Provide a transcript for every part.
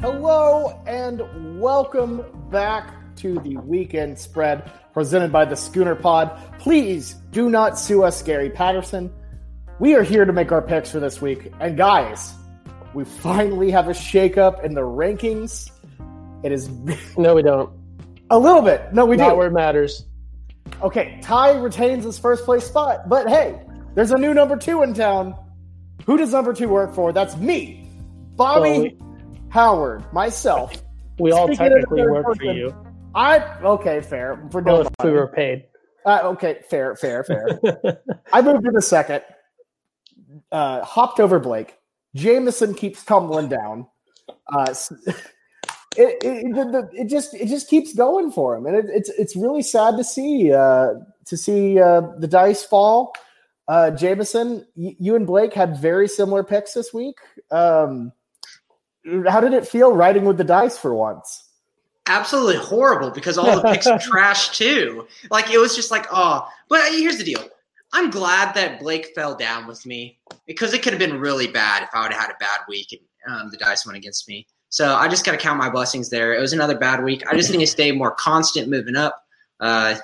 Hello and welcome back to the weekend spread presented by the Schooner Pod. Please do not sue us, Gary Patterson. We are here to make our picks for this week. And guys, we finally have a shakeup in the rankings. It is No, we don't. a little bit. No, we Not do. where it matters. Okay, Ty retains his first place spot, but hey, there's a new number two in town. Who does number two work for? That's me, Bobby we- Howard, myself. We all technically work for you. I okay, fair for Well, no. if we were paid. Uh, okay, fair, fair, fair. I moved in a second. Uh, hopped over Blake. Jameson keeps tumbling down. Uh, it, it, the- the- it just it just keeps going for him, and it, it's it's really sad to see uh, to see uh, the dice fall. Uh, Jameson, y- you and Blake had very similar picks this week. Um, how did it feel riding with the dice for once? absolutely horrible because all the picks are trash too. Like it was just like, oh. But here's the deal: I'm glad that Blake fell down with me because it could have been really bad if I would have had a bad week and um, the dice went against me. So I just got to count my blessings there. It was another bad week. I just need to stay more constant, moving up. Uh,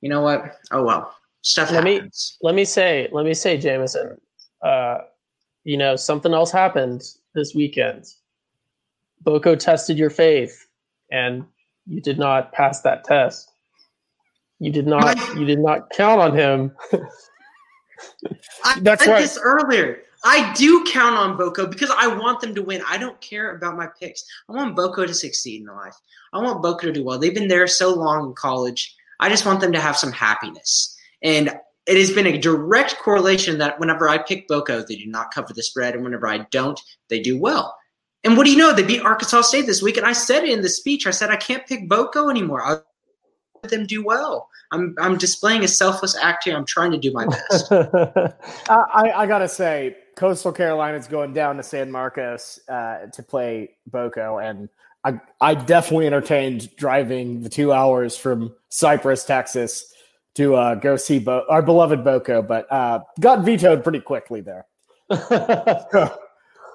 you know what? Oh well, stuff Let me- let me say, let me say, Jameson. Uh, you know, something else happened this weekend. Boko tested your faith, and you did not pass that test. You did not. My- You did not count on him. I That's said right. this earlier. I do count on Boko because I want them to win. I don't care about my picks. I want Boko to succeed in life. I want Boko to do well. They've been there so long in college. I just want them to have some happiness. And it has been a direct correlation that whenever I pick Boko, they do not cover the spread, and whenever I don't, they do well. And what do you know? They beat Arkansas State this week, and I said it in the speech. I said I can't pick Boko anymore. I'll let them do well. I'm I'm displaying a selfless act here. I'm trying to do my best. Uh, I, I gotta say, Coastal Carolina's going down to San Marcos uh, to play Boko, and I I definitely entertained driving the two hours from Cypress, Texas, to uh, go see Bo- our beloved Boko, but uh, got vetoed pretty quickly there.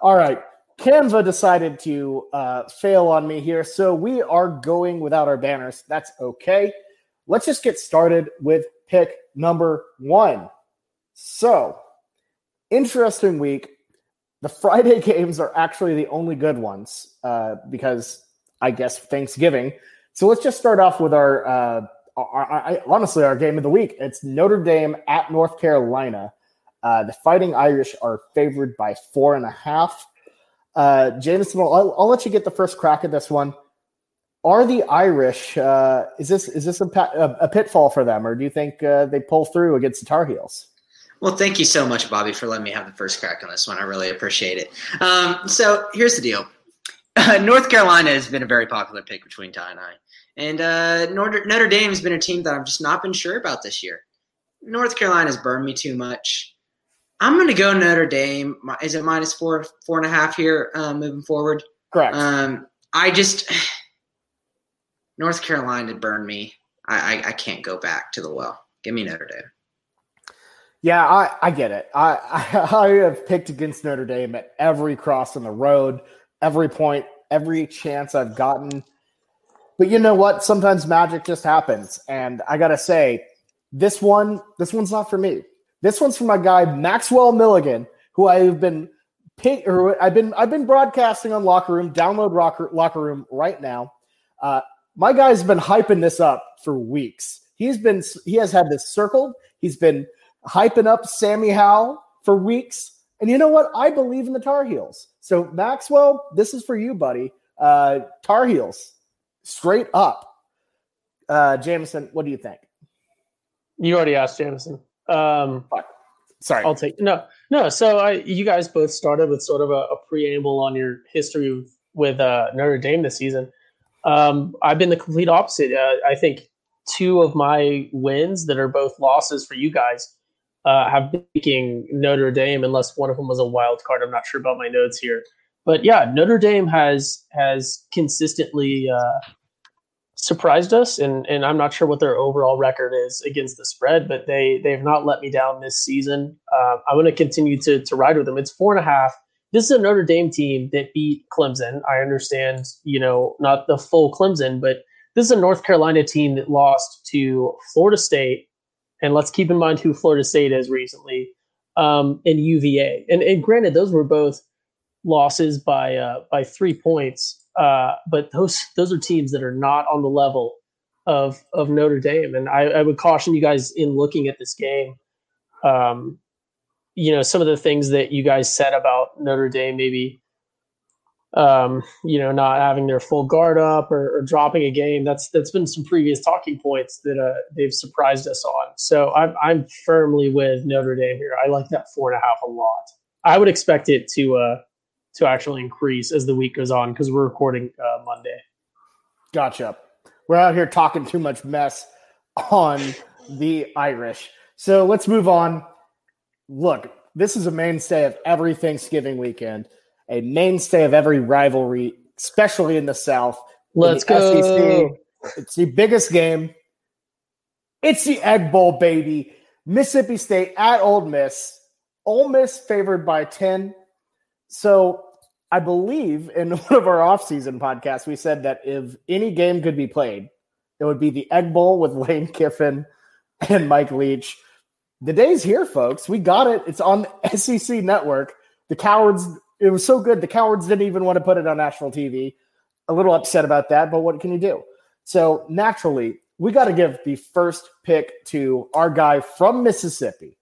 All right. Canva decided to uh, fail on me here, so we are going without our banners. That's okay. Let's just get started with pick number one. So, interesting week. The Friday games are actually the only good ones uh, because I guess Thanksgiving. So let's just start off with our, uh, our, our- honestly our game of the week. It's Notre Dame at North Carolina. Uh, the Fighting Irish are favored by four and a half. Uh, Jameson, I'll, I'll let you get the first crack at this one. Are the Irish uh, is this is this a, a, pitfall for them, or do you think uh, they pull through against the Tar Heels? Well, thank you so much, Bobby, for letting me have the first crack on this one. I really appreciate it. Um, so here's the deal North Carolina has been a very popular pick between Ty and I. And uh, Notre, Notre Dame has been a team that I've just not been sure about this year. North Carolina's burned me too much. I'm going to go Notre Dame. Is it minus four, four and a half here uh, moving forward? Correct. Um, I just North Carolina burned me. I, I, I can't go back to the well. Give me Notre Dame. Yeah, I, I get it. I, I I have picked against Notre Dame at every cross on the road, every point, every chance I've gotten. But you know what? Sometimes magic just happens, and I gotta say, this one, this one's not for me. This one's for my guy Maxwell Milligan, who I have been or I've been I've been broadcasting on Locker Room. Download Locker Locker Room right now. Uh, my guy's been hyping this up for weeks. He's been he has had this circled. He's been hyping up Sammy Howell for weeks. And you know what? I believe in the Tar Heels. So Maxwell, this is for you, buddy. Uh, Tar Heels, straight up. Uh, Jameson, what do you think? you already asked Jameson. Um, Sorry. I'll take no, no. So I, you guys both started with sort of a, a preamble on your history with, with uh, Notre Dame this season. Um, I've been the complete opposite. Uh, I think two of my wins that are both losses for you guys uh, have been picking Notre Dame, unless one of them was a wild card. I'm not sure about my notes here, but yeah, Notre Dame has has consistently uh, surprised us, and and I'm not sure what their overall record is against the spread, but they they've not let me down this season. Uh, I'm going to continue to to ride with them. It's four and a half. this is a Notre Dame team that beat Clemson. I understand, you know, not the full Clemson, but this is a North Carolina team that lost to Florida State, and let's keep in mind who Florida State is recently, um, and UVA. And, and granted, those were both losses by uh, by three points, uh, but those those are teams that are not on the level of of Notre Dame. And I, I would caution you guys in looking at this game. Um, you know, some of the things that you guys said about Notre Dame, maybe um, you know, not having their full guard up or, or, dropping a game. That's that's been some previous talking points that uh, they've surprised us on. So I'm I'm firmly with Notre Dame here. I like that four and a half a lot. I would expect it to uh, to actually increase as the week goes on because we're recording uh, Monday. Gotcha. We're out here talking too much mess on the Irish. So let's move on. Look, this is a mainstay of every Thanksgiving weekend a mainstay of every rivalry, especially in the South. Let's the go. SEC. It's the biggest game. It's the Egg Bowl, baby. Mississippi State at Ole Miss. Ole Miss favored by 10. So I believe in one of our offseason podcasts, we said that if any game could be played, it would be the Egg Bowl with Lane Kiffin and Mike Leach. The day's here, folks. We got it. It's on the SEC network. The cowards it was so good. The cowards didn't even want to put it on national TV. A little upset about that, but what can you do? So naturally, we got to give the first pick to our guy from Mississippi.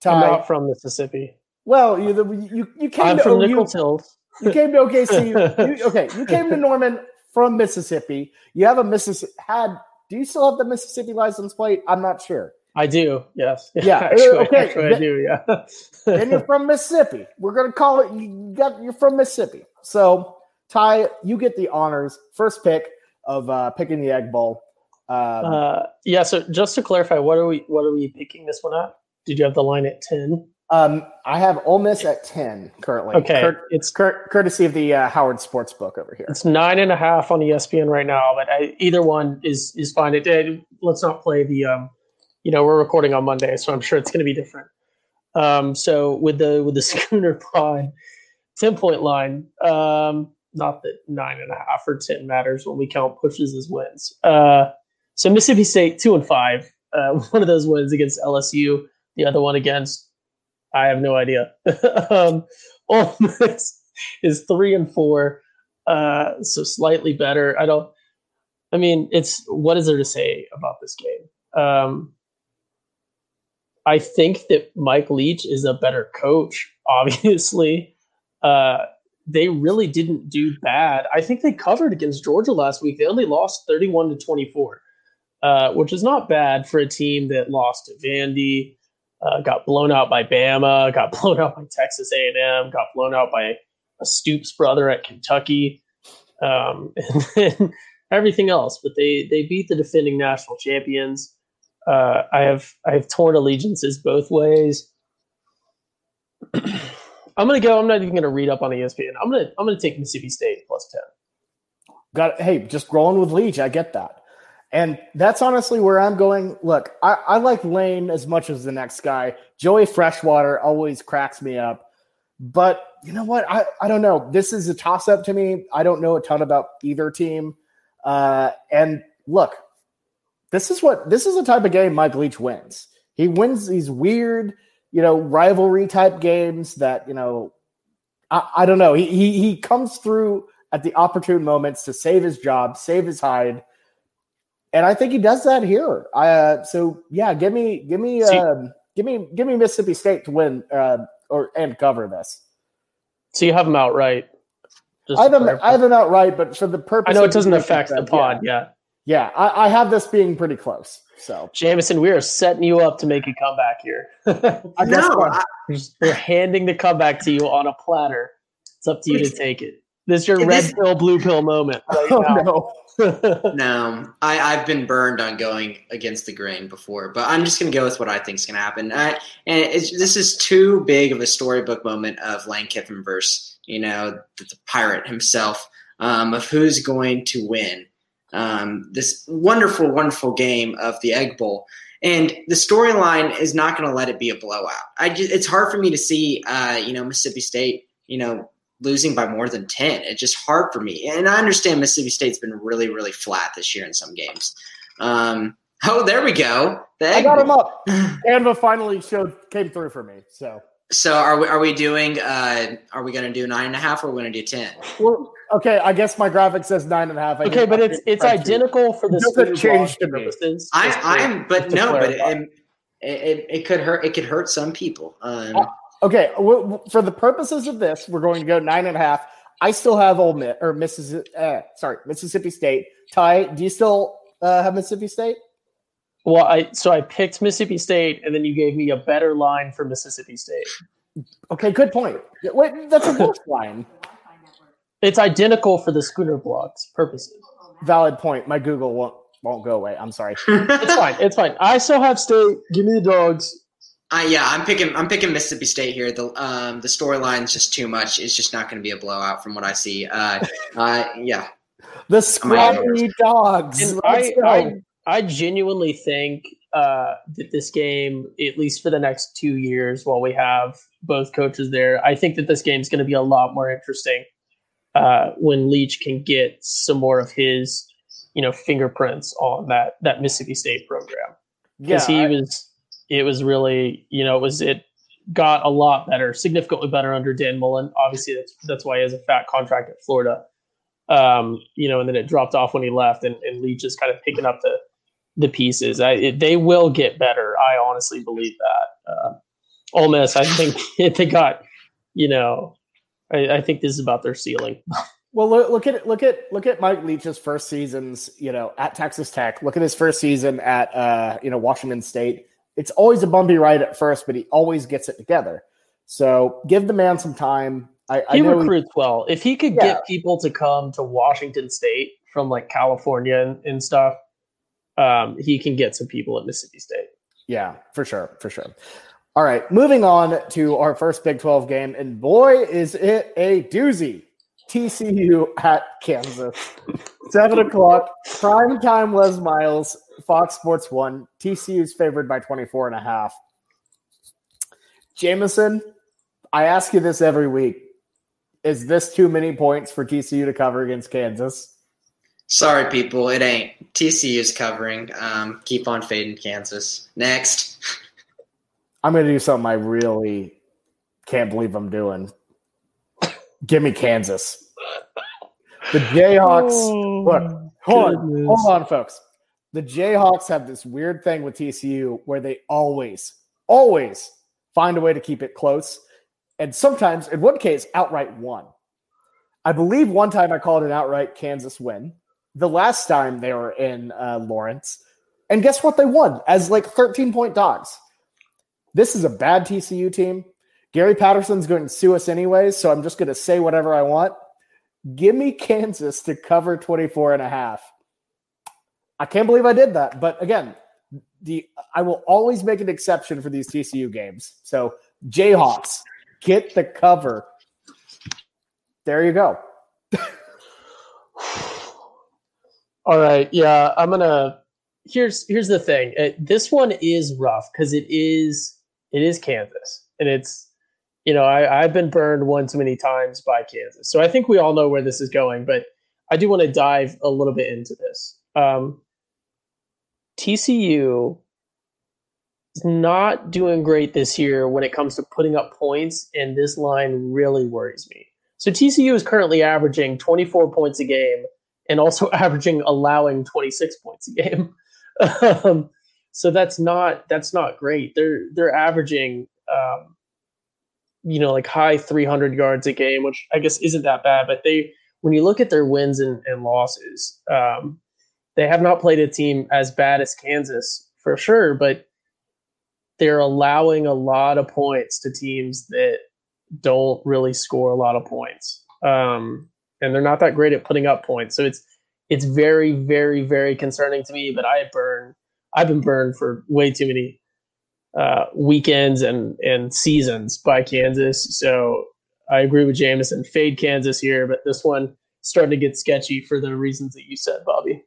Ty. I'm not from Mississippi. Well, you you you came I'm to from Hills. You came to OKC. you, okay, you came to Norman from Mississippi. You have a Mississippi. Had do you still have the Mississippi license plate? I'm not sure. I do. Yes. Yeah. actually, okay. Actually, I do. Yeah. and you're from Mississippi. We're gonna call it. You got. You're from Mississippi. So Ty, you get the honors. First pick of uh, picking the Egg Bowl. Um, uh, yeah. So just to clarify, what are we? What are we picking this one at? Did you have the line at ten? Um, I have Ole Miss at ten currently. Okay, Cur- it's cur- courtesy of the uh, Howard Sports Book over here. It's nine and a half on ESPN right now, but I, either one is is fine. It, it, let's not play the um, you know, we're recording on Monday, so I'm sure it's going to be different. Um, so with the with the schooner pod ten point line, um, not that nine and a half or ten matters when we count pushes as wins. Uh, so Mississippi State two and five. Uh, one of those wins against LSU, the other one against I have no idea. um, Ole Miss is three and four, uh, so slightly better. I don't. I mean, it's what is there to say about this game? Um, I think that Mike Leach is a better coach. Obviously, uh, they really didn't do bad. I think they covered against Georgia last week. They only lost thirty-one to twenty-four, uh, which is not bad for a team that lost to Vandy, uh, got blown out by Bama, got blown out by Texas A&M, got blown out by a Stoops brother at Kentucky, um, and everything else. But they they beat the defending national champions. Uh, I have I have torn allegiances both ways. I'm gonna go. I'm not even gonna read up on ESPN. I'm gonna I'm gonna take Mississippi State plus ten. Got it. Hey, just rolling with Leach. I get that, and that's honestly where I'm going. Look, I, I like Lane as much as the next guy. Joey Freshwater always cracks me up, but you know what? I I don't know. This is a toss up to me. I don't know a ton about either team. Uh, and look, this is what this is the type of game Mike Leach wins. He wins these weird, you know, rivalry type games that you know. I, I don't know. He, he he comes through at the opportune moments to save his job, save his hide, and I think he does that here. Uh, so yeah, give me give me uh, give me give me Mississippi State to win uh, or and cover this. So you have them outright. I have them. I have them outright, but for the purpose, I know it doesn't affect the pod. Yeah. yeah. Yeah, I, I, have this being pretty close. So, Jameson, we are setting you up to make a comeback here. I no, I, we're handing the comeback to you on a platter. It's up to you to take it. This is your red this, pill, blue pill moment. Right oh, no. no, I, I've been burned on going against the grain before, but I'm just going to go with what I think is going to happen. I, and this is too big of a storybook moment of Lane Kiffin versus, you know, the, the pirate himself, um, of who's going to win um, this wonderful, wonderful game of the Egg Bowl. And the storyline is not going to let it be a blowout. I just, it's hard for me to see, uh, you know, Mississippi State, you know, losing by more than 10. It's just hard for me. And I understand Mississippi State's been really, really flat this year in some games. Um, oh, there we go. The I got him up. Canva finally showed came through for me. So So are we are we doing uh are we gonna do nine and a half or are we gonna do ten? well, okay. I guess my graphic says nine and a half. I Okay, but it's it's the spreadsheet. identical for the It doesn't change to me. purposes. I I'm but no, but it, it, it, it could hurt it could hurt some people. Um. Okay, w- w- for the purposes of this, we're going to go nine and a half. I still have Ole Miss or Mississippi. Uh, sorry, Mississippi State. Ty, do you still uh, have Mississippi State? Well, I so I picked Mississippi State, and then you gave me a better line for Mississippi State. Okay, good point. Wait, that's a worse line. It's identical for the Schooner Pod's purposes. Valid point. My Google won't won't go away. I'm sorry. It's fine. It's fine. I still have State. Give me the dogs. I, yeah, I'm picking. I'm picking Mississippi State here. The um, the storyline's just too much. It's just not going to be a blowout from what I see. Uh, uh, yeah, The scrawny dogs. And I. I I genuinely think uh, that this game, at least for the next two years, while we have both coaches there, I think that this game is going to be a lot more interesting uh, when Leach can get some more of his, you know, fingerprints on that that Mississippi State program yeah, because he I- was it was really you know it was it got a lot better significantly better under dan mullen obviously that's that's why he has a fat contract at florida um you know and then it dropped off when he left and, and leach is kind of picking up the the pieces I, it, they will get better i honestly believe that uh, Ole Miss, i think they got you know I, I think this is about their ceiling Well, look, look at look at look at Mike Leach's first seasons. You know, at Texas Tech. Look at his first season at uh, you know Washington State. It's always a bumpy ride at first, but he always gets it together. So give the man some time. I, I he he- recruits well. If he could Yeah. get people to come to Washington State from like California and, and stuff, um, he can get some people at Mississippi State. Yeah, for sure, for sure. All right, moving on to our first Big 12 game, and boy, is it a doozy. TCU at Kansas. Seven o'clock, prime time Les Miles, Fox Sports One. TCU's favored by 24 and a half. Jameson, I ask you this every week. Is this too many points for TCU to cover against Kansas? sorry people, it ain't. TCU is covering. Um, keep on fading Kansas. Next, I'm going to do something I really can't believe I'm doing. Give me Kansas. The Jayhawks. look, hold on, hold on, folks. The Jayhawks have this weird thing with TCU where they always, always find a way to keep it close, and sometimes, in one case, outright won. I believe one time I called an outright Kansas win. The last time they were in uh, Lawrence, and guess what? They won as like 13 point dogs. This is a bad TCU team. Gary Patterson's going to sue us anyways, so I'm just going to say whatever I want. Give me Kansas to cover 24 and a half. I can't believe I did that. But again, the I will always make an exception for these TCU games. So Jayhawks, get the cover. There you go. All right, yeah, I'm gonna. Here's here's the thing. This one is rough because it is it is Kansas, and it's you know I I've been burned one too many times by Kansas, so I think we all know where this is going. But I do want to dive a little bit into this. Um, TCU is not doing great this year when it comes to putting up points, and this line really worries me. So TCU is currently averaging 24 points a game and also averaging allowing 26 points a game. um, so that's not that's not great. They're they're averaging um, you know like high 300 yards a game, which I guess isn't that bad. But they when you look at their wins and, and losses, um, they have not played a team as bad as Kansas for sure, but they're allowing a lot of points to teams that don't really score a lot of points. Um, and they're not that great at putting up points. So it's it's very, very, very concerning to me. But I burn I've been burned for way too many uh, weekends and and seasons by Kansas. So I agree with Jameson. Fade Kansas here, but this one starting to get sketchy for the reasons that you said, Bobby.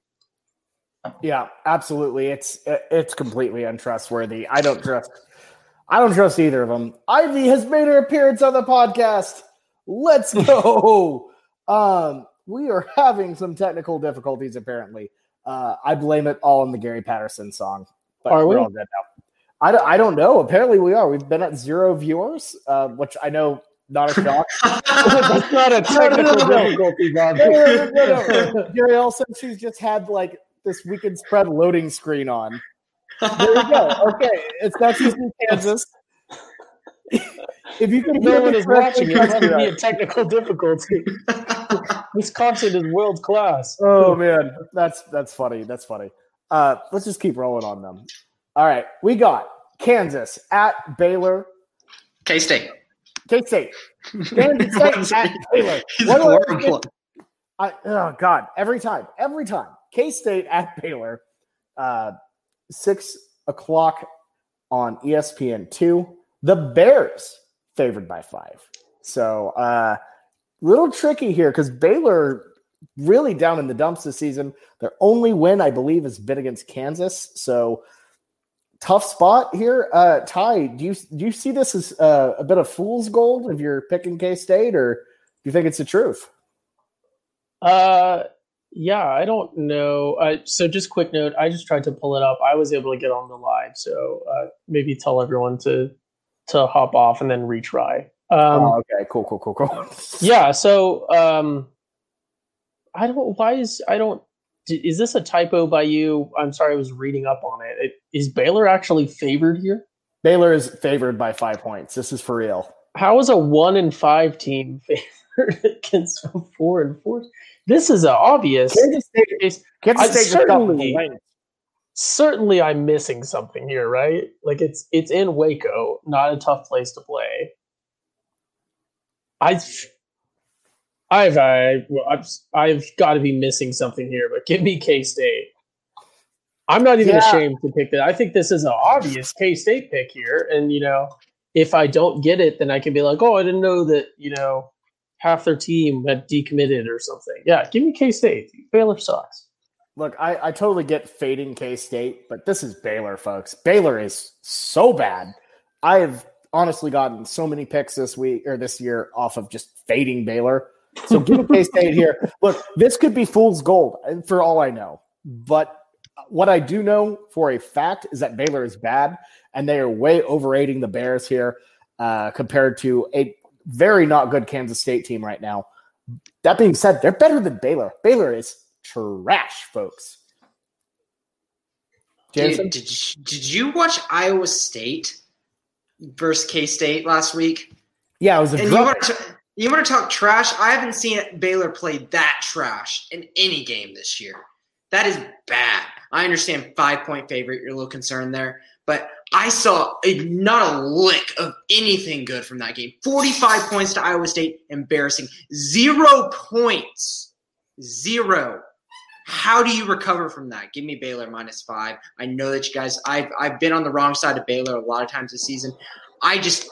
Yeah, absolutely. It's it's completely untrustworthy. I don't trust. I don't trust either of them. Ivy has made her appearance on the podcast. Let's go. um, we are having some technical difficulties apparently. Uh, I blame it all on the Gary Patterson song. But Are we? we're all good now. I don't, I don't know. Apparently we are. We've been at zero viewers, uh, which I know not a shock. That's not a technical difficulty, Bob. no, no, no, no, also she's just had like this weekend spread loading screen on. There you go. Okay, it's not just in Kansas. if you can No hear one me is watching. correctly, It must be a technical difficulty. This concert is world class. Oh man, that's that's funny. That's funny. Uh, let's just keep rolling on them. All right, we got Kansas at Baylor. K State. K State. Kansas State at Baylor. He's What I horrible. I, oh God! Every time, every time. K State at Baylor, uh, six o'clock on ESPN two. The Bears favored by five. So, uh, little tricky here because Baylor really down in the dumps this season. Their only win, I believe, has been against Kansas. So, tough spot here. Uh, Ty, do you do you see this as uh, a bit of fool's gold if you're picking K State, or do you think it's the truth? Uh, yeah, I don't know. Uh, so just quick note, I just tried to pull it up. I was able to get on the live, so uh, maybe tell everyone to to hop off and then retry. Um, oh, okay, cool, cool, cool, cool. yeah. So um, I don't. Why is I don't. Is this a typo by you? I'm sorry, I was reading up on it. it is Baylor actually favored here? Baylor is favored by five points. This is for real. How is a one and five team favored against a four and four? This is obvious. Kansas State. Kansas I State just certainly- certainly I'm missing something here, right? Like it's it's in Waco, not a tough place to play. I I've I, I've I've got to be missing something here, but give me K State. I'm not even Yeah. ashamed to pick that. I think this is an obvious K State pick here, and you know, if I don't get it, then I can be like, oh, I didn't know that you know half their team had decommitted or something. Yeah, give me K State. Baylor sucks. Look, I, I totally get fading K State, but this is Baylor, folks. Baylor is so bad. I have honestly gotten so many picks this week or this year off of just fading Baylor. So give me K State here. Look, this could be fool's gold and for all I know. But what I do know for a fact is that Baylor is bad and they are way overrating the Bears here uh, compared to a very not good Kansas State team right now. That being said, they're better than Baylor. Baylor is trash, folks. Did, did, you- did you watch Iowa State versus K State last week? Yeah, it was a you want to talk trash? I haven't seen Baylor play that trash in any game this year. That is bad. I understand five point favorite. You're a little concerned there, but I saw a, not a lick of anything good from that game. Forty five points to Iowa State, embarrassing. Zero points, zero. How do you recover from that? Give me Baylor minus five. I know that you guys. I've I've been on the wrong side of Baylor a lot of times this season. I just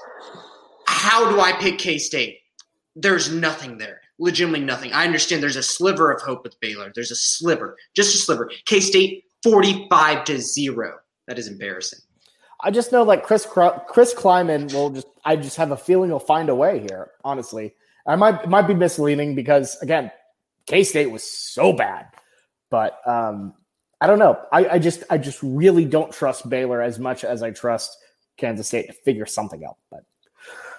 how do I pick K State? There's nothing there. Legitimately nothing. I understand there's a sliver of hope with Baylor. There's a sliver, just a sliver. K State 45 to 0. That is embarrassing. I just know like Chris Chris Klieman will just. I just have a feeling he'll find a way here. Honestly, I might might be misleading because again, K State was so bad, but um, I don't know. I, I just I just really don't trust Baylor as much as I trust Kansas State to figure something out. But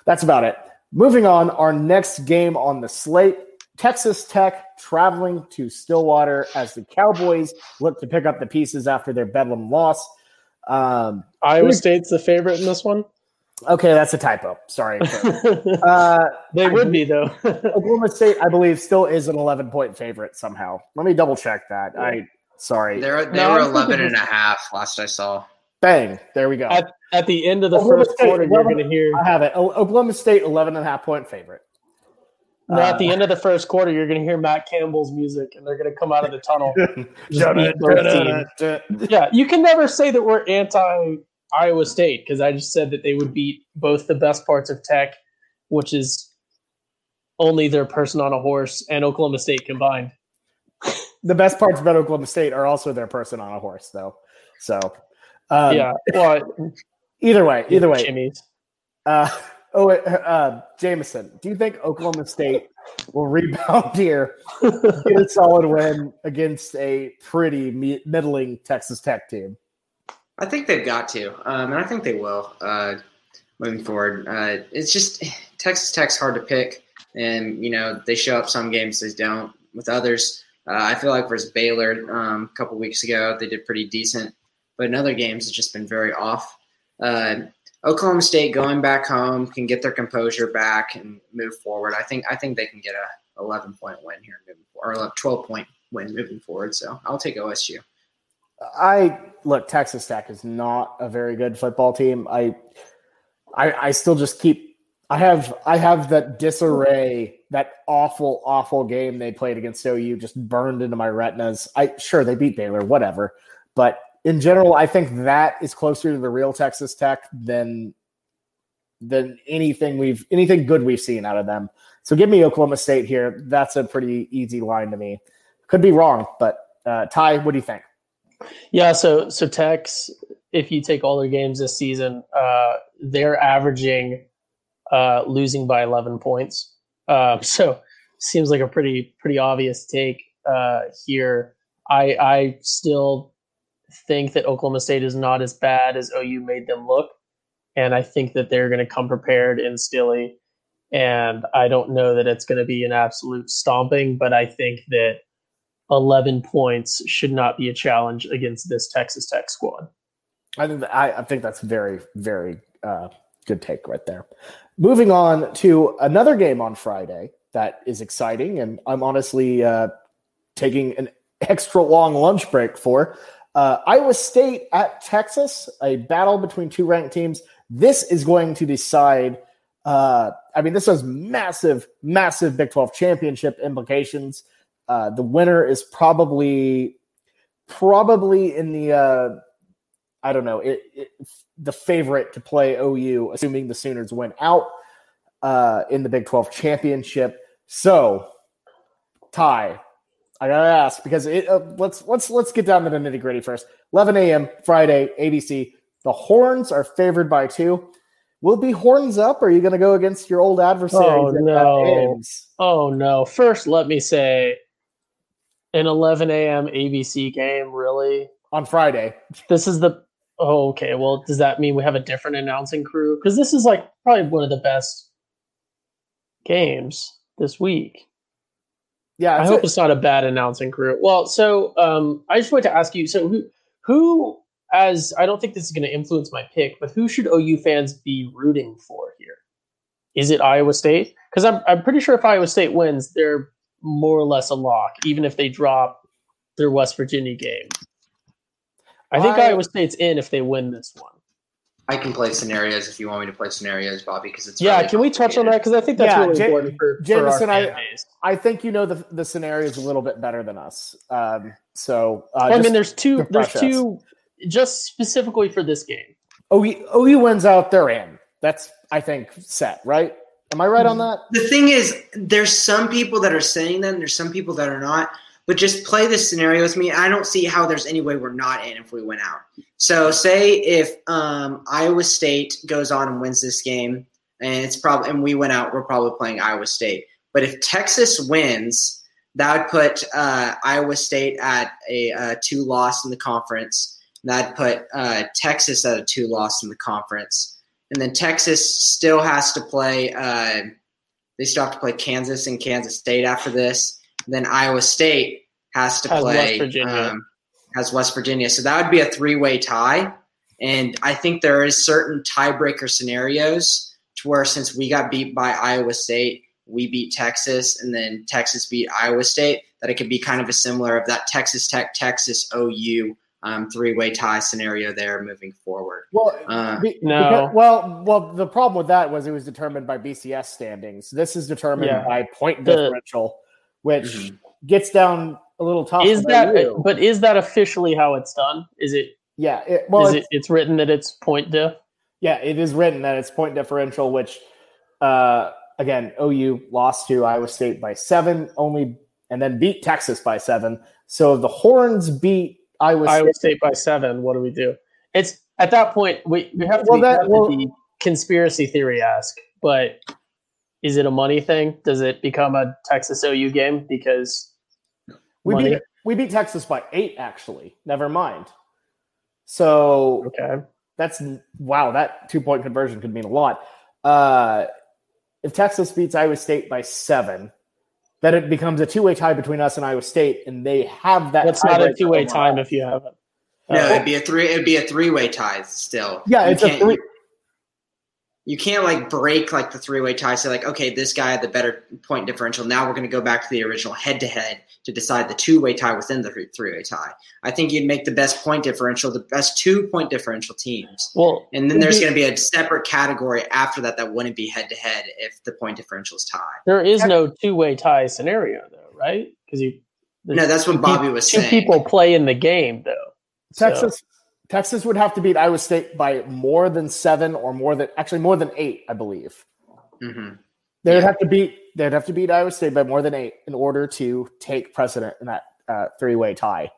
that's about it. Moving on, our next game on the slate. Texas Tech traveling to Stillwater as the Cowboys look to pick up the pieces after their Bedlam loss. Um, Iowa State's the favorite in this one. Okay, that's a typo. Sorry. uh, they would be though. Oklahoma State, I believe, still is an 11 point favorite somehow. Let me double check that. I sorry. They're, they No, were I'm 11 and a half last I saw. Bang. There we go. At, at the end of the Oklahoma first State, quarter, you're going to hear. I have it. O- Oklahoma State, 11 and a half point favorite. No, at the Uh, end of the first quarter, you're going to hear Matt Campbell's music, and they're going to come out of the tunnel. Just beat both teams. yeah, you can never say that we're anti Iowa State because I just said that they would beat both the best parts of Tech, which is only their person on a horse, and Oklahoma State combined. the best parts about Oklahoma State are also their person on a horse, though. So, um, yeah, well, either way, either way, Jimmy's. Uh, Oh, uh, Jameson, do you think Oklahoma State will rebound here, get a solid win against a pretty middling Texas Tech team? I think they've got to, um, and I think they will uh, moving forward. Uh, it's just Texas Tech's hard to pick, and you know they show up some games, they don't. With others, uh, I feel like versus Baylor um, a couple weeks ago, they did pretty decent, but in other games, it's just been very off. Uh, Oklahoma State going back home can get their composure back and move forward. I think I think they can get a 11 point win here moving forward, or a 12 point win moving forward. So I'll take OSU. I look Texas Tech is not a very good football team. I I, I still just keep I have I have that disarray, that awful, awful game they played against OU just burned into my retinas. I sure they beat Baylor, whatever. But in general, I think that is closer to the real Texas Tech than than anything we've anything good we've seen out of them. So give me Oklahoma State here. That's a pretty easy line to me. Could be wrong, but uh, Ty, what do you think? Yeah, so so Tex, if you take all their games this season, uh, they're averaging uh, losing by 11 points. Uh, so seems like a pretty pretty obvious take uh, here. I I still think that Oklahoma State is not as bad as OU made them look, and I think that they're going to come prepared in Stilley. And I don't know that it's going to be an absolute stomping, but I think that 11 points should not be a challenge against this Texas Tech squad. I think that, I, I think that's very very uh, good take right there. Moving on to another game on Friday that is exciting, and I'm honestly uh, taking an extra long lunch break for. Uh, Iowa State at Texas, a battle between two ranked teams. This is going to decide. Uh, I mean, this has massive, massive Big 12 championship implications. Uh, the winner is probably, probably in the, uh, I don't know, it, it, the favorite to play OU, assuming the Sooners win out uh, in the Big 12 championship. So, Ty, I gotta ask because it, uh, let's let's let's get down to the nitty gritty first. 11 a.m. Friday, ABC. The Horns are favored by two. Will be horns up? Or are you going to go against your old adversary? Oh no! Oh no! First, let me say, an 11 a.m. ABC game, really on Friday. This is the oh okay. Well, does that mean we have a different announcing crew? Because this is like probably one of the best games this week. Yeah, I hope it. it's not a bad announcing crew. Well, so um, I just wanted to ask you. So who who as I don't think this is going to influence my pick, but who should OU fans be rooting for here? Is it Iowa State? Because I'm I'm pretty sure if Iowa State wins, they're more or less a lock, even if they drop their West Virginia game. I think I, Iowa State's in if they win this one. I can play scenarios if you want me to play scenarios, Bobby, because it's yeah. Really can we touch on that? Because I think that's yeah, really J- important for, Jameson, for I, I think you know the the scenarios a little bit better than us. Um, so uh, well, I mean, there's two. There's two. Just specifically for this game. OU, OU wins out, they're in. That's I think set right. Am I right on that? The thing is, there's some people that are saying that, and there's some people that are not. But just play this scenario with me. I don't see how there's any way we're not in if we win out. So say if um, Iowa State goes on and wins this game, and it's probably and we went out, we're probably playing Iowa State. But if Texas wins, that would put uh, Iowa State at a, two loss in the conference. That'd put uh, Texas at a two loss in the conference, and then Texas still has to play. Uh, they still have to play Kansas and Kansas State after this. Then Iowa State has to has play West um, has West Virginia. So that would be a three way tie. And I think there is certain tiebreaker scenarios to where since we got beat by Iowa State, we beat Texas, and then Texas beat Iowa State, that it could be kind of a similar of that Texas Tech, Texas OU um, three-way tie scenario there moving forward. Well, uh, be, no. Because, well, well, the problem with that was it was determined by BCS standings. This is determined yeah. by point the, differential, which mm-hmm gets down a little tough. Is that you. but is that officially how it's done? Is it? Yeah. It, well, it's, it, it's written that it's point diff. Yeah, it is written that it's point differential, which uh, again OU lost to Iowa State by seven, only and then beat Texas by seven. So the Horns beat Iowa, Iowa State. State by seven. What do we do? It's at that point we, we have to well, be, that, well, the conspiracy theory ask but is it a money thing? Does it become a Texas OU game because We money? beat we beat Texas by eight, actually. Never mind. So Okay. that's wow. That two point conversion could mean a lot. Uh, if Texas beats Iowa State by seven, then it becomes a two way tie between us and Iowa State, and they have that. That's not a two way over time if you have it. No, Uh, it'd be a three. It'd be a three-way tie still. Yeah, You it's a can't- three. You can't like break like the three-way tie. Say like, okay, this guy had the better point differential. Now we're going to go back to the original head-to-head to decide the two-way tie within the three- three-way tie. I think you'd make the best point differential, the best two-point differential teams, well, and then there's going to be a separate category after that that wouldn't be head-to-head if the point differential is tied. there is no two way tie scenario though, right? Because you No, that's what Bobby was two saying. people play in the game though. So- Texas would have to beat Iowa State by more than seven or more than actually more than eight, I believe. hmm They'd Yeah. have to beat they'd have to beat Iowa State by more than eight in order to take precedent in that uh, three way tie.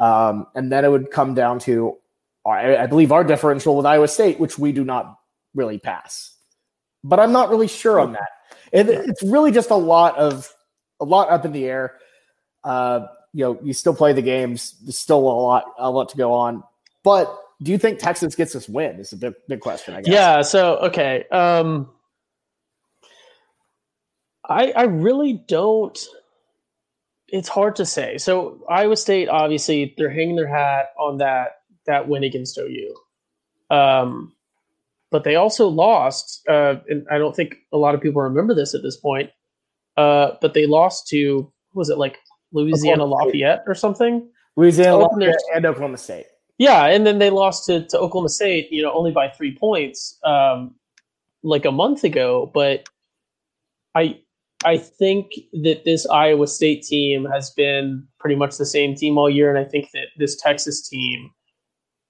Um, and then it would come down to I, I believe our differential with Iowa State, which we do not really pass. But I'm not really sure on that. It, it's really just a lot of a lot up in the air. Uh, you know, you still play the games. There's still a lot a lot to go on. But do you think Texas gets this win? Is a big big question. I guess. Yeah. So okay. Um, I I really don't. It's hard to say. So Iowa State, obviously, they're hanging their hat on that that win against OU. Um, but they also lost, uh, and I don't think a lot of people remember this at this point. Uh, but they lost to was it like Louisiana Lafayette or something? Louisiana Lafayette, and Oklahoma State. Yeah, and then they lost to, to Oklahoma State, you know, only by three points, um, like a month ago. But I I think that this Iowa State team has been pretty much the same team all year, and I think that this Texas team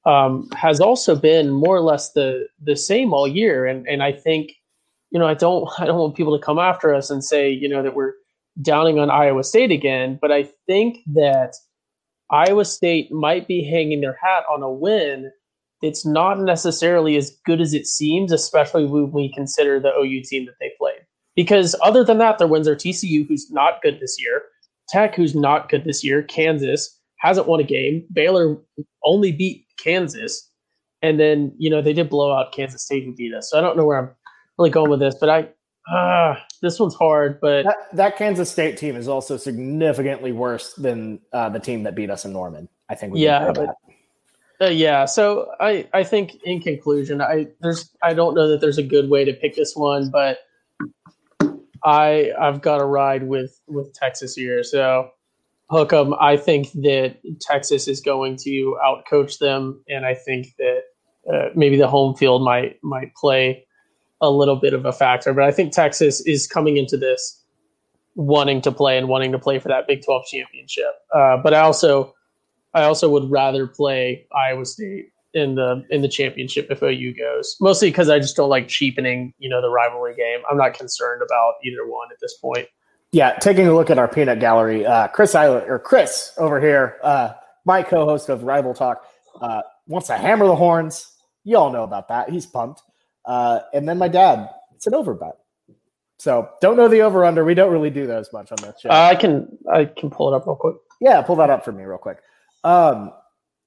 um, has also been more or less the the same all year. And and I think, you know, I don't I don't want people to come after us and say, you know, that we're downing on Iowa State again, but I think that Iowa State might be hanging their hat on a win. It's not necessarily as good as it seems, especially when we consider the OU team that they played. Because other than that, their wins are TCU, who's not good this year, Tech, who's not good this year, Kansas hasn't won a game, Baylor only beat Kansas, and then you know they did blow out Kansas State, who beat us. So I don't know where I'm really going with this, but I ah, this one's hard, but That, that Kansas State team is also significantly worse than uh, the team that beat us in Norman. I think. we Yeah, but- Uh, yeah, so I I think in conclusion, I there's I don't know that there's a good way to pick this one, but I I've got to ride with with Texas here. So hook 'em. I think that Texas is going to outcoach them, and I think that uh, maybe the home field might might play a little bit of a factor. But I think Texas is coming into this wanting to play and wanting to play for that Big Twelve championship. Uh, but I also I also would rather play Iowa State in the in the championship if OU goes. Mostly because I just don't like cheapening, you know, the rivalry game. I'm not concerned about either one at this point. Yeah, taking a look at our peanut gallery, uh, Chris Island or Chris over here, uh, my co-host of Rival Talk, uh, wants to hammer the horns. You all know about that. He's pumped. Uh, and then my dad, it's an over bet. So don't know the over under. We don't really do those much on that show. Uh, I can I can pull it up real quick. Yeah, pull that up for me real quick. Um,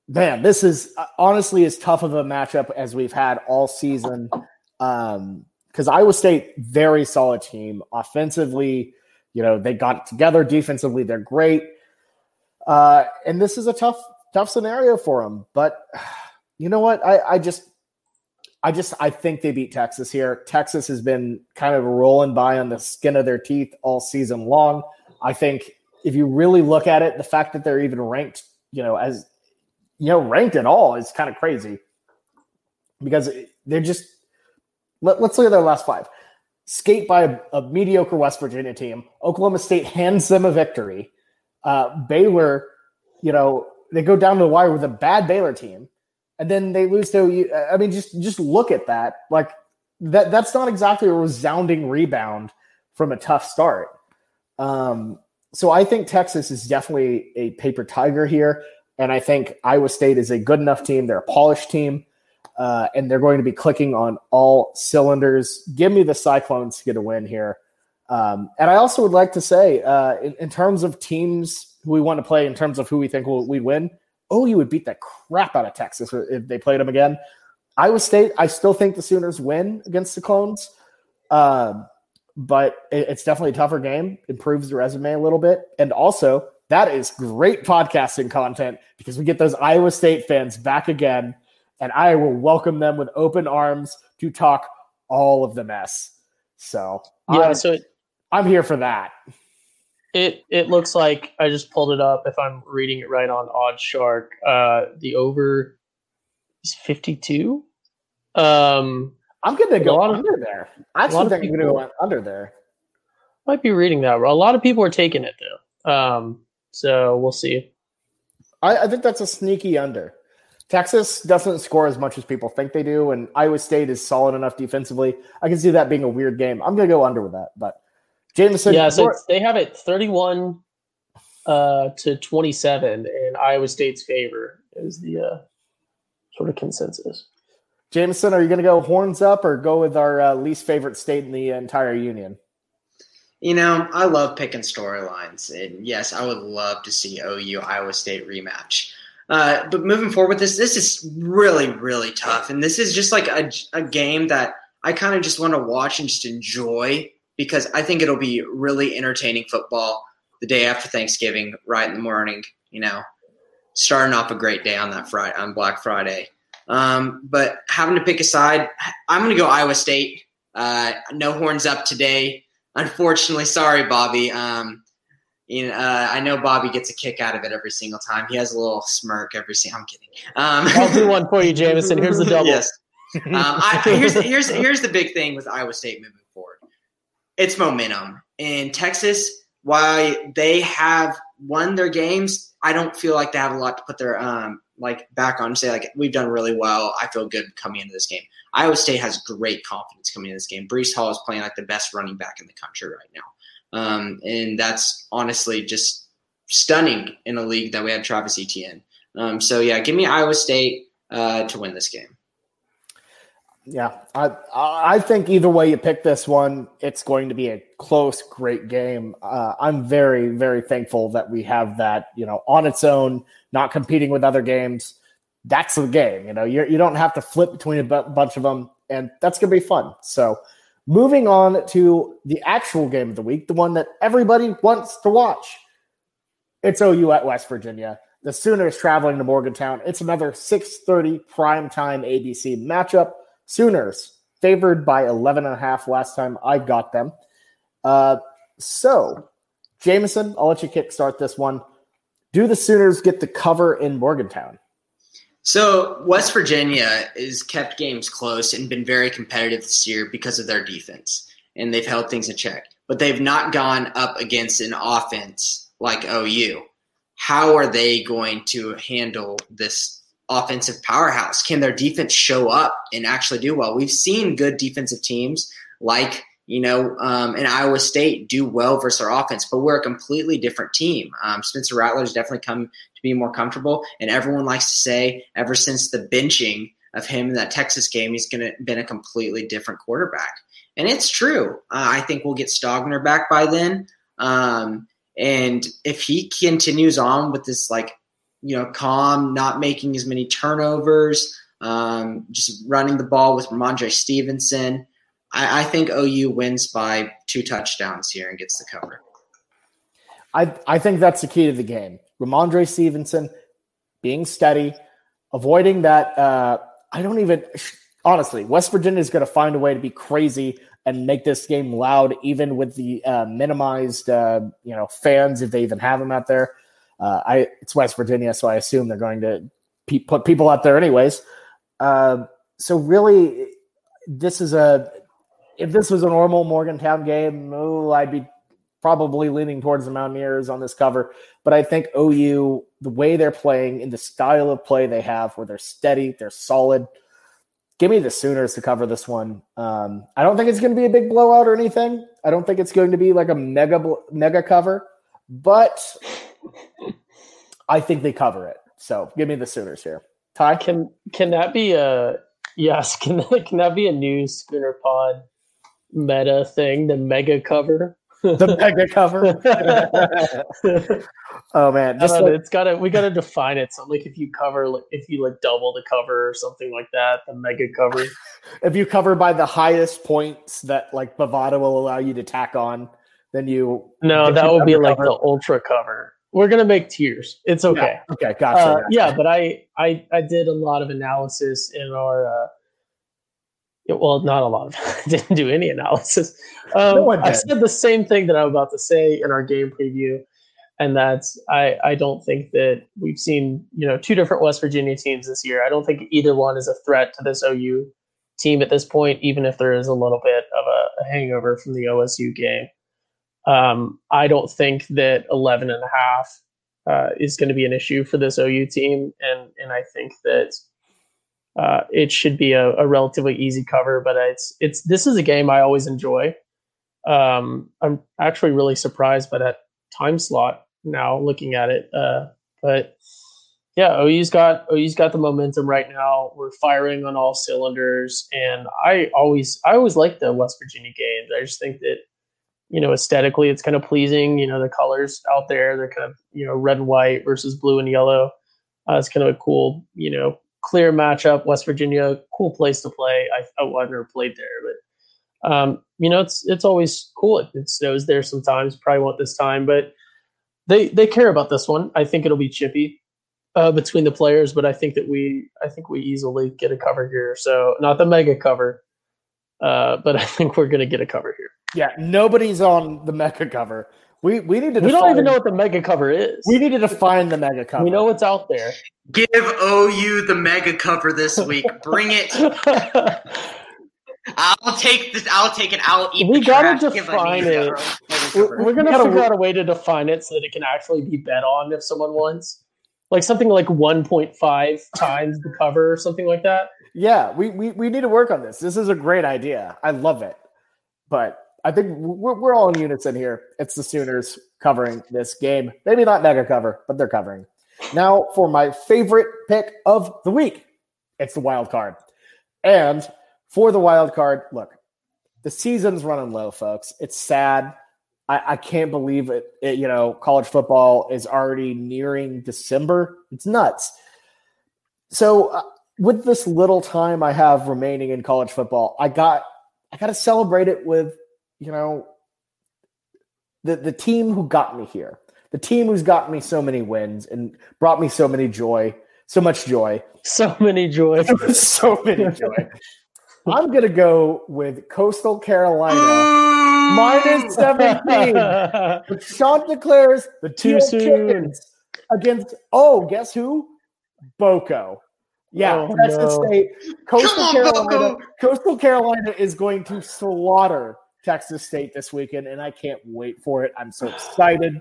man, this is uh, honestly as tough of a matchup as we've had all season. Um, because Iowa State, very solid team offensively. You know, they got it together defensively. They're great. Uh, and this is a tough, tough scenario for them. But you know what? I, I just, I just, I think they beat Texas here. Texas has been kind of rolling by on the skin of their teeth all season long. I think if you really look at it, the fact that they're even ranked, you know, as you know, ranked at all is kind of crazy because they're just. Let, us look at their last five. Skate by a, a, mediocre West Virginia team. Oklahoma State hands them a victory. Uh, Baylor, you know, they go down to the wire with a bad Baylor team, and then they lose to. I mean, just just look at that. Like that. That's not exactly a resounding rebound from a tough start. Um, so I think Texas is definitely a paper tiger here, and I think Iowa State is a good enough team. They're a polished team. uh, and they're going to be clicking on all cylinders. Give me the Cyclones to get a win here. Um, and I also would like to say, uh, in, in, terms of teams who we want to play, in terms of who we think will we win, oh, you would beat the crap out of Texas if they played them again. Iowa State, I still think the Sooners win against the Clones, um, but it, it's definitely a tougher game. Improves the resume a little bit, and also that is great podcasting content because we get those Iowa State fans back again, and I will welcome them with open arms to talk all of the mess. So yeah, I'm, so it, I'm here for that. It it looks like I just pulled it up. If I'm reading it right on OddsShark, uh, the over is 52. Um, I'm going to go under there. I actually think I'm going to go under there. Might be reading that. A lot of people are taking it though. Um, so we'll see. I, I think that's a sneaky under. Texas doesn't score as much as people think they do, and Iowa State is solid enough defensively. I can see that being a weird game. I'm going to go under with that, but Jameson. Yeah, so they have it 31 uh, to 27 in Iowa State's favor is the uh, sort of consensus. Jameson, are you going to go horns up or go with our uh, least favorite state in the entire union? You know, I love picking storylines, and yes, I would love to see OU Iowa State rematch. Uh, but moving forward with this, this is really, really tough, and this is just like a, a game that I kind of just want to watch and just enjoy because I think it'll be really entertaining football the day after Thanksgiving, right in the morning. You know, starting off a great day on that Friday on Black Friday. Um, but having to pick a side, I'm going to go Iowa State. Uh, no horns up today, unfortunately. Sorry, Bobby. Um, you know, uh, I know Bobby gets a kick out of it every single time. He has a little smirk every single. I'm kidding. Um, I'll do one for you, Jameson. Here's the double. Yes. Um, I, here's here's here's the big thing with Iowa State moving. It's momentum. In Texas, while they have won their games, I don't feel like they have a lot to put their um, like back on and say like we've done really well. I feel good coming into this game. Iowa State has great confidence coming into this game. Breece Hall is playing like the best running back in the country right now, um, and that's honestly just stunning in a league that we had Travis Etienne. Um, so yeah, give me Iowa State uh, to win this game. Yeah, I I think either way you pick this one, it's going to be a close, great game. Uh, I'm very very thankful that we have that you know on its own, not competing with other games. That's the game. You know, you you don't have to flip between a b- bunch of them, and that's going to be fun. So, moving on to the actual game of the week, the one that everybody wants to watch. It's OU at West Virginia. The Sooners traveling to Morgantown. It's another 6:30 prime time ABC matchup. Sooners favored by 11 and a half last time I got them. Uh, so, Jameson, I'll let you kickstart this one. Do the Sooners get the cover in Morgantown? So, West Virginia has kept games close and been very competitive this year because of their defense, and they've held things in check. But they've not gone up against an offense like OU. How are they going to handle this offensive powerhouse? Can their defense show up and actually do well? We've seen good defensive teams like you know, um, Iowa State do well versus their offense, but we're a completely different team. Um, Spencer Rattler's definitely come to be more comfortable, and everyone likes to say ever since the benching of him in that Texas game, he's going to been a completely different quarterback, and it's true. Uh, I think we'll get Stogner back by then, um, and if he continues on with this like you know, calm, not making as many turnovers, um, just running the ball with Rhamondre Stevenson. I, I, think OU wins by two touchdowns here and gets the cover. I, I think that's the key to the game. Rhamondre Stevenson being steady, avoiding that. Uh, I don't even, honestly, West Virginia is going to find a way to be crazy and make this game loud, even with the uh, minimized, uh, you know, fans if they even have them out there. Uh, I it's West Virginia, so I assume they're going to pe- put people out there anyways. Uh, so really, this is a if this was a normal Morgantown game, oh, I'd be probably leaning towards the Mountaineers on this cover. But I think OU, the way they're playing, in the style of play they have, where they're steady, they're solid. Give me the Sooners to cover this one. Um, I don't think it's going to be a big blowout or anything. I don't think it's going to be like a mega mega cover, but I think they cover it. So give me the Sooners here. Ty, can can that be a Yes, can that, can that be a new Schooner Pod meta thing? The mega cover. the mega cover. oh man, just like, it's gotta we gotta define it. So like if you cover like if you like double the cover or something like that, the mega cover. if you cover by the highest points that like Bovada will allow you to tack on, then you no, that would be like the ultra cover. We're gonna make tears. It's okay. Yeah. Okay, gotcha, uh, gotcha, Yeah, but I, I I did a lot of analysis in our. Uh, well, not a lot of. didn't do any analysis. Um, no I said the same thing that I'm about to say in our game preview, and that's I I don't think that we've seen you know two different West Virginia teams this year. I don't think either one is a threat to this OU team at this point, even if there is a little bit of a, a hangover from the OSU game. Um, I don't think that 11 and a half uh, is going to be an issue for this OU team. And, and I think that uh, it should be a, a, relatively easy cover, but it's, it's, this is a game I always enjoy. Um, I'm actually really surprised by that time slot now looking at it. Uh, but yeah, OU's got OU's got the momentum right now. We're firing on all cylinders, and I always I always like the West Virginia games. I just think that you know, aesthetically, it's kind of pleasing. You know, the colors out there, they're kind of, you know, red and white versus blue and yellow. Uh, it's kind of a cool, you know, clear matchup. West Virginia, cool place to play. I, I've never played there, but, um, you know, it's, it's always cool. It, it snows there sometimes, probably won't this time, but they, they care about this one. I think it'll be chippy. Uh, between the players, but I think that we, I think we easily get a cover here. So not the mega cover, uh, but I think we're going to get a cover here. Yeah, nobody's on the mega cover. We we need to. We don't even know what the mega cover is. We need to define the mega cover. We know what's out there. Give OU the mega cover this week. Bring it. I'll take this. I'll take it. I'll eat. We gotta define it. We're, we're gonna figure out a way to define it so that it can actually be bet on if someone wants, like something like one point five times the cover or something like that. Yeah, we, we we need to work on this. This is a great idea. I love it, but I think we're, we're all in unison here. It's the Sooners covering this game. Maybe not mega cover, but they're covering. Now for my favorite pick of the week. It's the wild card. And for the wild card, look, the season's running low, folks. It's sad. I, I can't believe it, it. You know, college football is already nearing December. It's nuts. So, uh, with this little time I have remaining in college football, I got I got to celebrate it with you know, the the team who got me here, the team who's got me so many wins and brought me so many joy, so much joy, so many joy, so many joy. I'm gonna go with Coastal Carolina minus 17. but Chanticleers the two chickens against oh, guess who? Boko. Yeah, oh, Texas no. State. Coastal on, Carolina. Boko. Coastal Carolina is going to slaughter Texas State this weekend, and I can't wait for it. I'm so excited.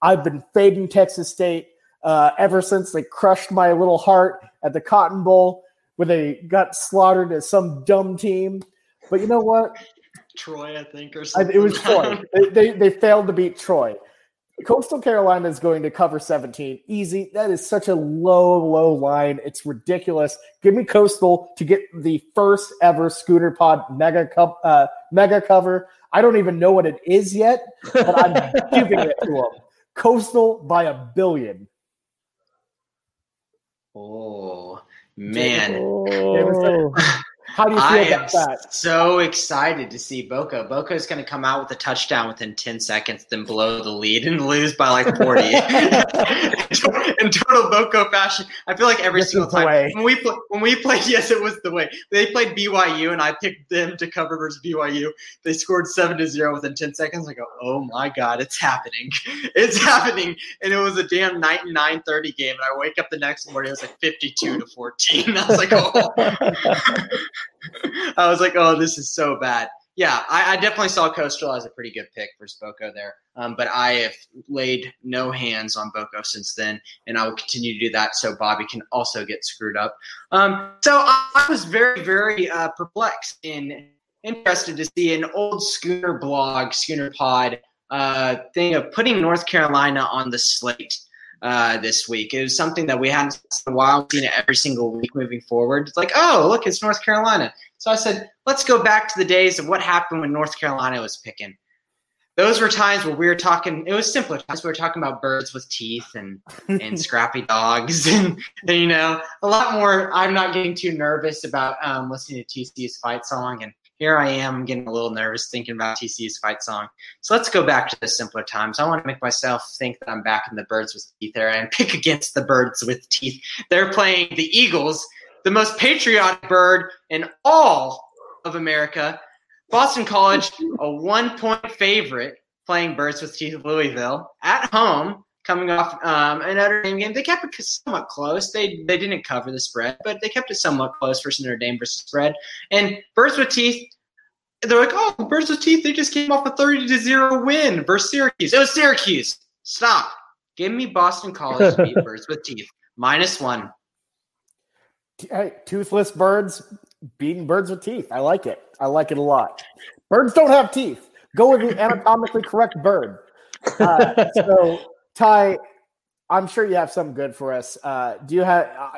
I've been fading Texas State uh, ever since they crushed my little heart at the Cotton Bowl, where they got slaughtered as some dumb team. But you know what? Troy, I think, or something. it was Troy. they, they, they failed to beat Troy. Coastal Carolina is going to cover 17. Easy. That is such a low, low line. It's ridiculous. Give me Coastal to get the first ever Schooner Pod mega cup, uh, mega cover. I don't even know what it is yet, but I'm giving it to them. Coastal by a billion. Oh man. Oh. How do you feel I about that? So excited to see Boko. Boko is going to come out with a touchdown within 10 seconds, then blow the lead and lose by like 40. In total Boko fashion, I feel like every this single time when we play, when we played, yes, it was the way they played BYU, and I picked them to cover versus BYU. They scored seven to zero within 10 seconds. I go, oh my god, it's happening, it's happening, and it was a damn 99 30 game. And I wake up the next morning, it was like 52 to 14. I was like, oh. I was like, oh, this is so bad. Yeah, I, I, definitely saw Coastal as a pretty good pick for Boko there. Um, but I have laid no hands on Boko since then, and I will continue to do that so Bobby can also get screwed up. Um, so I was very, very uh, perplexed and interested to see an old Schooner blog, Schooner Pod, uh, thing of putting North Carolina on the slate. Uh, this week. It was something that we hadn't seen in a while, seen it every single week moving forward. It's like, oh, look, it's North Carolina. So I said, let's go back to the days of what happened when North Carolina was picking. Those were times where we were talking. It was simpler times. We were talking about birds with teeth and and scrappy dogs, and, and, you know a lot more. I'm not getting too nervous about um, listening to TCU's fight song, and here I am getting a little nervous thinking about TC's fight song. So let's go back to the simpler times. I want to make myself think that I'm back in the birds with teeth era and pick against the birds with teeth. They're playing the Eagles, the most patriotic bird in all of America. Boston College, a one point favorite, playing Birds with Teeth Louisville at home, coming off um, a Notre Dame game. They kept it somewhat close. They they didn't cover the spread, but they kept it somewhat close versus Notre Dame versus spread. And Birds with Teeth, they're like, oh, Birds with Teeth, they just came off a 30 to 0 win versus Syracuse. It was Syracuse. Stop. Give me Boston College to beat Birds with Teeth. Minus one. Hey, toothless birds beating birds with teeth. I like it. I like it a lot. Birds don't have teeth. Go with the anatomically correct bird. Uh, so, Ty, I'm sure you have some good for us. Uh, do you have? Uh,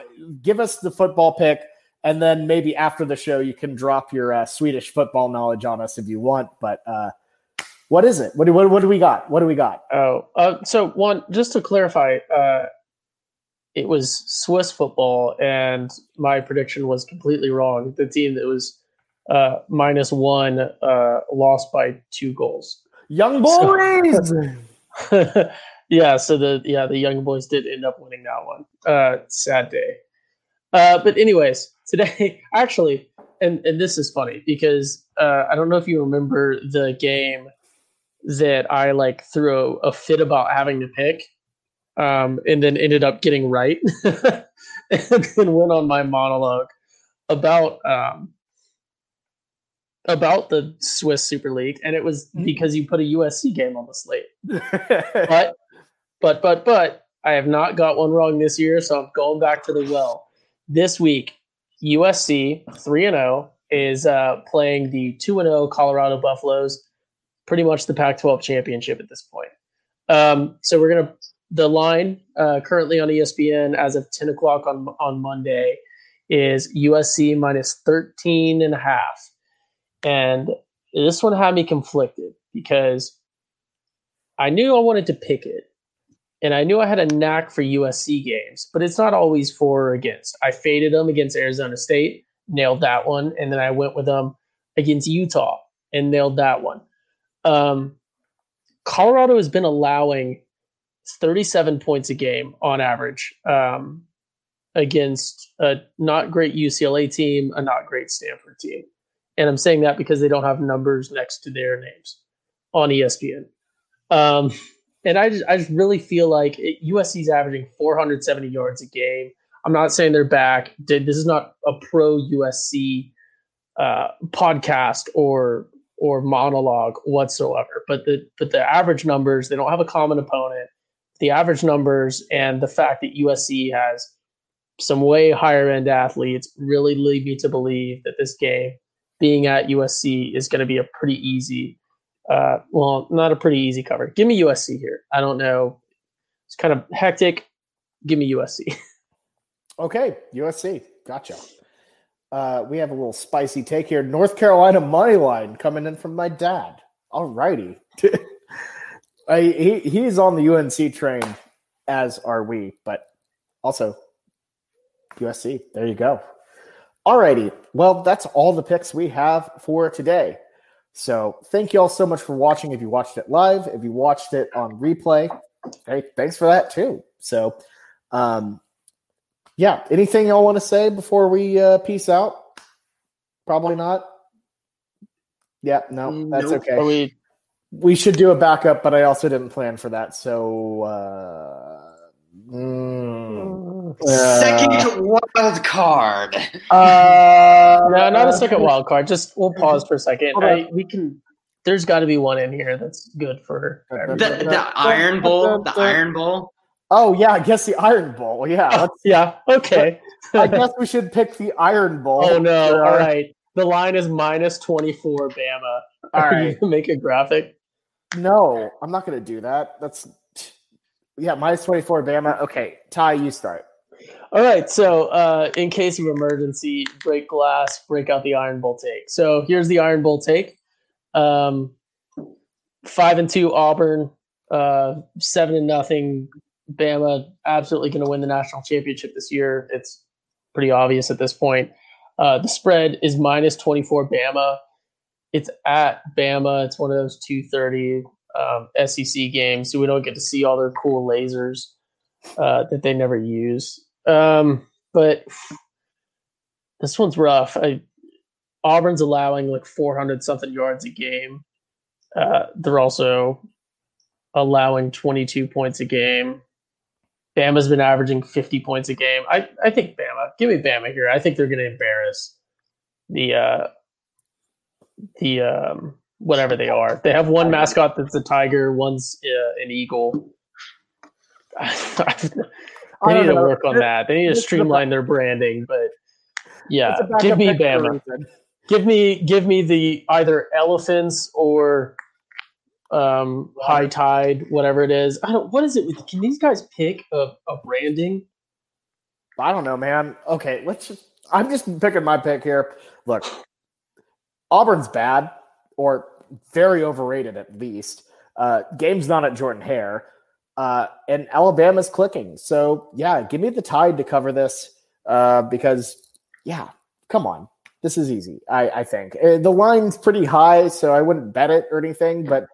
give us the football pick, and then maybe after the show you can drop your uh, Swedish football knowledge on us if you want. But uh, what is it? What do, what, what do we got? What do we got? Oh, uh, so one just to clarify, it was Swiss football, and my prediction was completely wrong. The team that was uh, minus one uh, lost by two goals. Young boys. So, yeah, so the yeah the young boys did end up winning that one. Uh, sad day. Uh, but anyways, today actually, and and this is funny because uh, I don't know if you remember the game that I like threw a, a fit about having to pick um, and then ended up getting right and then went on my monologue about um, about the Swiss Super League, and it was mm-hmm. because you put a USC game on the slate. but but but but I have not got one wrong this year, so I'm going back to the well. This week, USC three and zero oh is uh, playing the two and zero oh Colorado Buffaloes, pretty much the Pac-12 championship at this point. Um, so we're gonna the line uh, currently on ESPN as of 10 o'clock on, on Monday is USC minus 13 and a half. And this one had me conflicted because I knew I wanted to pick it. And I knew I had a knack for USC games, but it's not always for or against. I faded them against Arizona State, nailed that one. And then I went with them against Utah and nailed that one. Um, Colorado has been allowing 37 points a game on average um, against a not great UCLA team, a not great Stanford team. And I'm saying that because they don't have numbers next to their names on ESPN. Um, and I just, I just really feel like it, USC's averaging 470 yards a game. I'm not saying they're back. This is not a pro USC uh, podcast or or monologue whatsoever. But the but the average numbers, they don't have a common opponent the average numbers and the fact that USC has some way higher end athletes really lead me to believe that this game, being at USC, is going to be a pretty easy, uh, well, not a pretty easy cover. Give me USC here. I don't know. It's kind of hectic. Give me USC. okay, USC. Gotcha. Uh, we have a little spicy take here. North Carolina money line coming in from my dad. All righty. I, he he's on the UNC train, as are we, but also USC. There you go. Alrighty. Well, that's all the picks we have for today. So thank you all so much for watching. If you watched it live, if you watched it on replay, hey, thanks for that too. So, um, yeah. Anything y'all want to say before we uh, peace out? Probably not. Yeah, no, that's nope. okay. We we should do a backup, but I also didn't plan for that. So uh, mm, second wild card. Uh, no, not a second wild card. Just we'll pause for a second. I, we can. There's got to be one in here that's good for the, the Iron Bowl. The Iron Bowl. Oh yeah, I guess the Iron Bowl. Yeah, yeah. Okay. I guess we should pick the Iron Bowl. Oh no! All right. The line is minus twenty four. Bama. All right. make a graphic. No, I'm not going to do that. That's Yeah, minus 24 Bama. Okay, Ty, you start. All right. So, uh, in case of emergency, break glass, break out the Iron Bowl take. So, here's the Iron Bowl take. Um, five and two Auburn, uh, seven and nothing Bama. Absolutely going to win the national championship this year. It's pretty obvious at this point. Uh, the spread is minus 24 Bama. It's at Bama. It's one of those 230 um, SEC games, so we don't get to see all their cool lasers uh, that they never use. Um, but this one's rough. I, Auburn's allowing like 400 something yards a game. Uh, they're also allowing 22 points a game. Bama's been averaging 50 points a game. I, I think Bama. Give me Bama here. I think they're going to embarrass the uh, the um, whatever they are. They have one mascot that's a tiger, one's uh, an eagle. they need to work on that. They need to streamline their branding, but yeah, give me Bama. Give me give me the either elephants or um, high tide, whatever it is. I don't. What is it? With, can these guys pick a, a branding? I don't know, man. Okay, let's just. I'm just picking my pick here. Look, Auburn's bad or very overrated at least. Uh, game's not at Jordan Hare. Uh, and Alabama's clicking. So yeah, give me the tide to cover this uh, because yeah, come on, this is easy. I, I think uh, the line's pretty high, so I wouldn't bet it or anything. But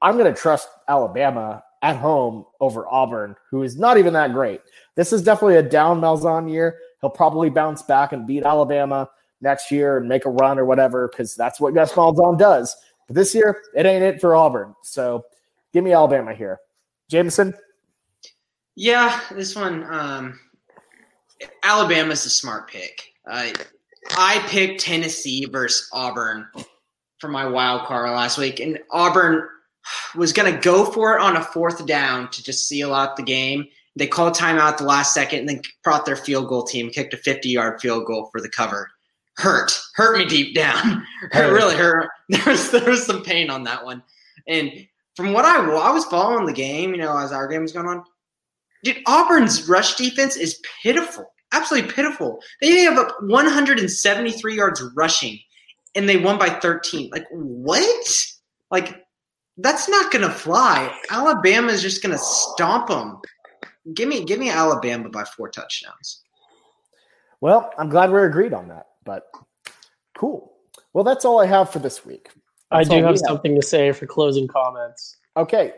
I'm going to trust Alabama at home over Auburn, who is not even that great. This is definitely a down Malzahn year. He'll probably bounce back and beat Alabama next year and make a run or whatever because that's what Gus Malzahn does. But this year, it ain't it for Auburn. So give me Alabama here. Jameson? Yeah, this one, um, Alabama's a smart pick. Uh, I picked Tennessee versus Auburn for my wild card last week, and Auburn was going to go for it on a fourth down to just seal out the game. They called timeout at the last second and then brought their field goal team, kicked a 50 yard field goal for the cover. Hurt, hurt me deep down. It really hurt. There was there was some pain on that one, and from what I I was following the game, you know, as our game was going on, dude, Auburn's rush defense is pitiful, absolutely pitiful. They have up 173 yards rushing, and they won by 13. Like what? Like that's not gonna fly. Alabama is just gonna stomp them. Give me, give me Alabama by four touchdowns. Well, I'm glad we're agreed on that. But cool. Well, that's all I have for this week. That's I do have something have. to say for closing comments. Okay.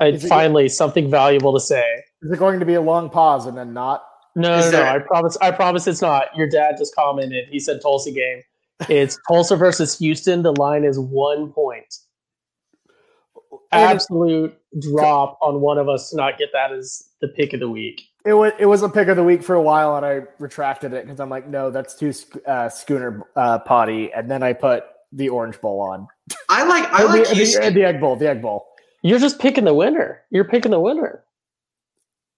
I finally it, something valuable to say. Is it going to be a long pause and then not? No, no, no. I promise. I promise it's not. Your dad just commented. He said Tulsa game. It's Tulsa versus Houston. The line is one point. Absolute drop on one of us to not get that as the pick of the week. It was it was a pick of the week for a while, and I retracted it because I'm like, no, that's too uh, schooner uh, potty, and then I put the Orange Bowl on. I like I like the, the, the, Egg Bowl. The Egg Bowl. You're just picking the winner. You're picking the winner.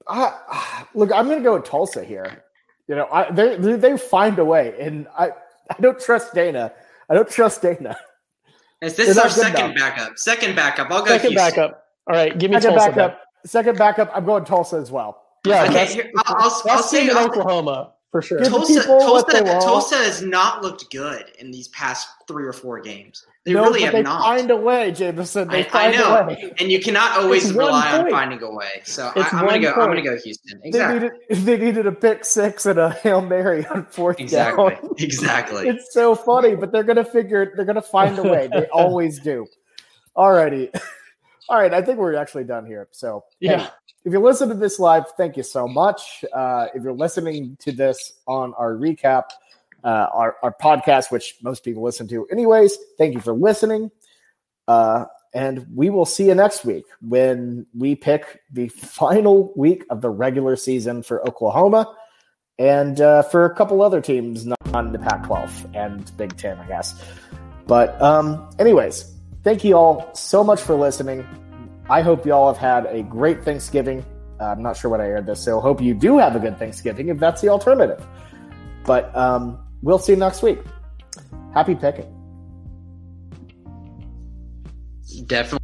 Uh, look, I'm going to go with Tulsa here. You know, I, they they find a way, and I I don't trust Dana. I don't trust Dana. Is this our second enough. backup? Second backup. I'll go. Second Houston. backup. All right, give me second Tulsa backup. Then. Second backup. I'm going Tulsa as well. Yeah, okay. Here, I'll, I'll, I'll say in Oklahoma for sure. Tulsa, Tulsa, Tulsa has not looked good in these past three or four games. They no, really have they not. Find a way, Jameson. They I, find I know, a way. and you cannot always rely on finding a way. So I, am going to go. Point. I'm going to go Houston. Exactly. They needed, they needed a pick six and a hail mary on fourth exactly. down. Exactly. It's so funny, but they're going to figure. They're going to find a way. They always do. Alrighty. All right, I think we're actually done here. So, yeah. Hey, if you listen to this live, thank you so much. Uh, if you're listening to this on our recap, uh, our, our podcast, which most people listen to anyways, thank you for listening. Uh, and we will see you next week when we pick the final week of the regular season for Oklahoma and uh, for a couple other teams not on the Pac 12 and Big Ten, I guess. But, um, anyways, thank you all so much for listening. I hope you all have had a great Thanksgiving. Uh, I'm not sure when I aired this, so hope you do have a good Thanksgiving if that's the alternative. But um, we'll see you next week. Happy picking. Definitely.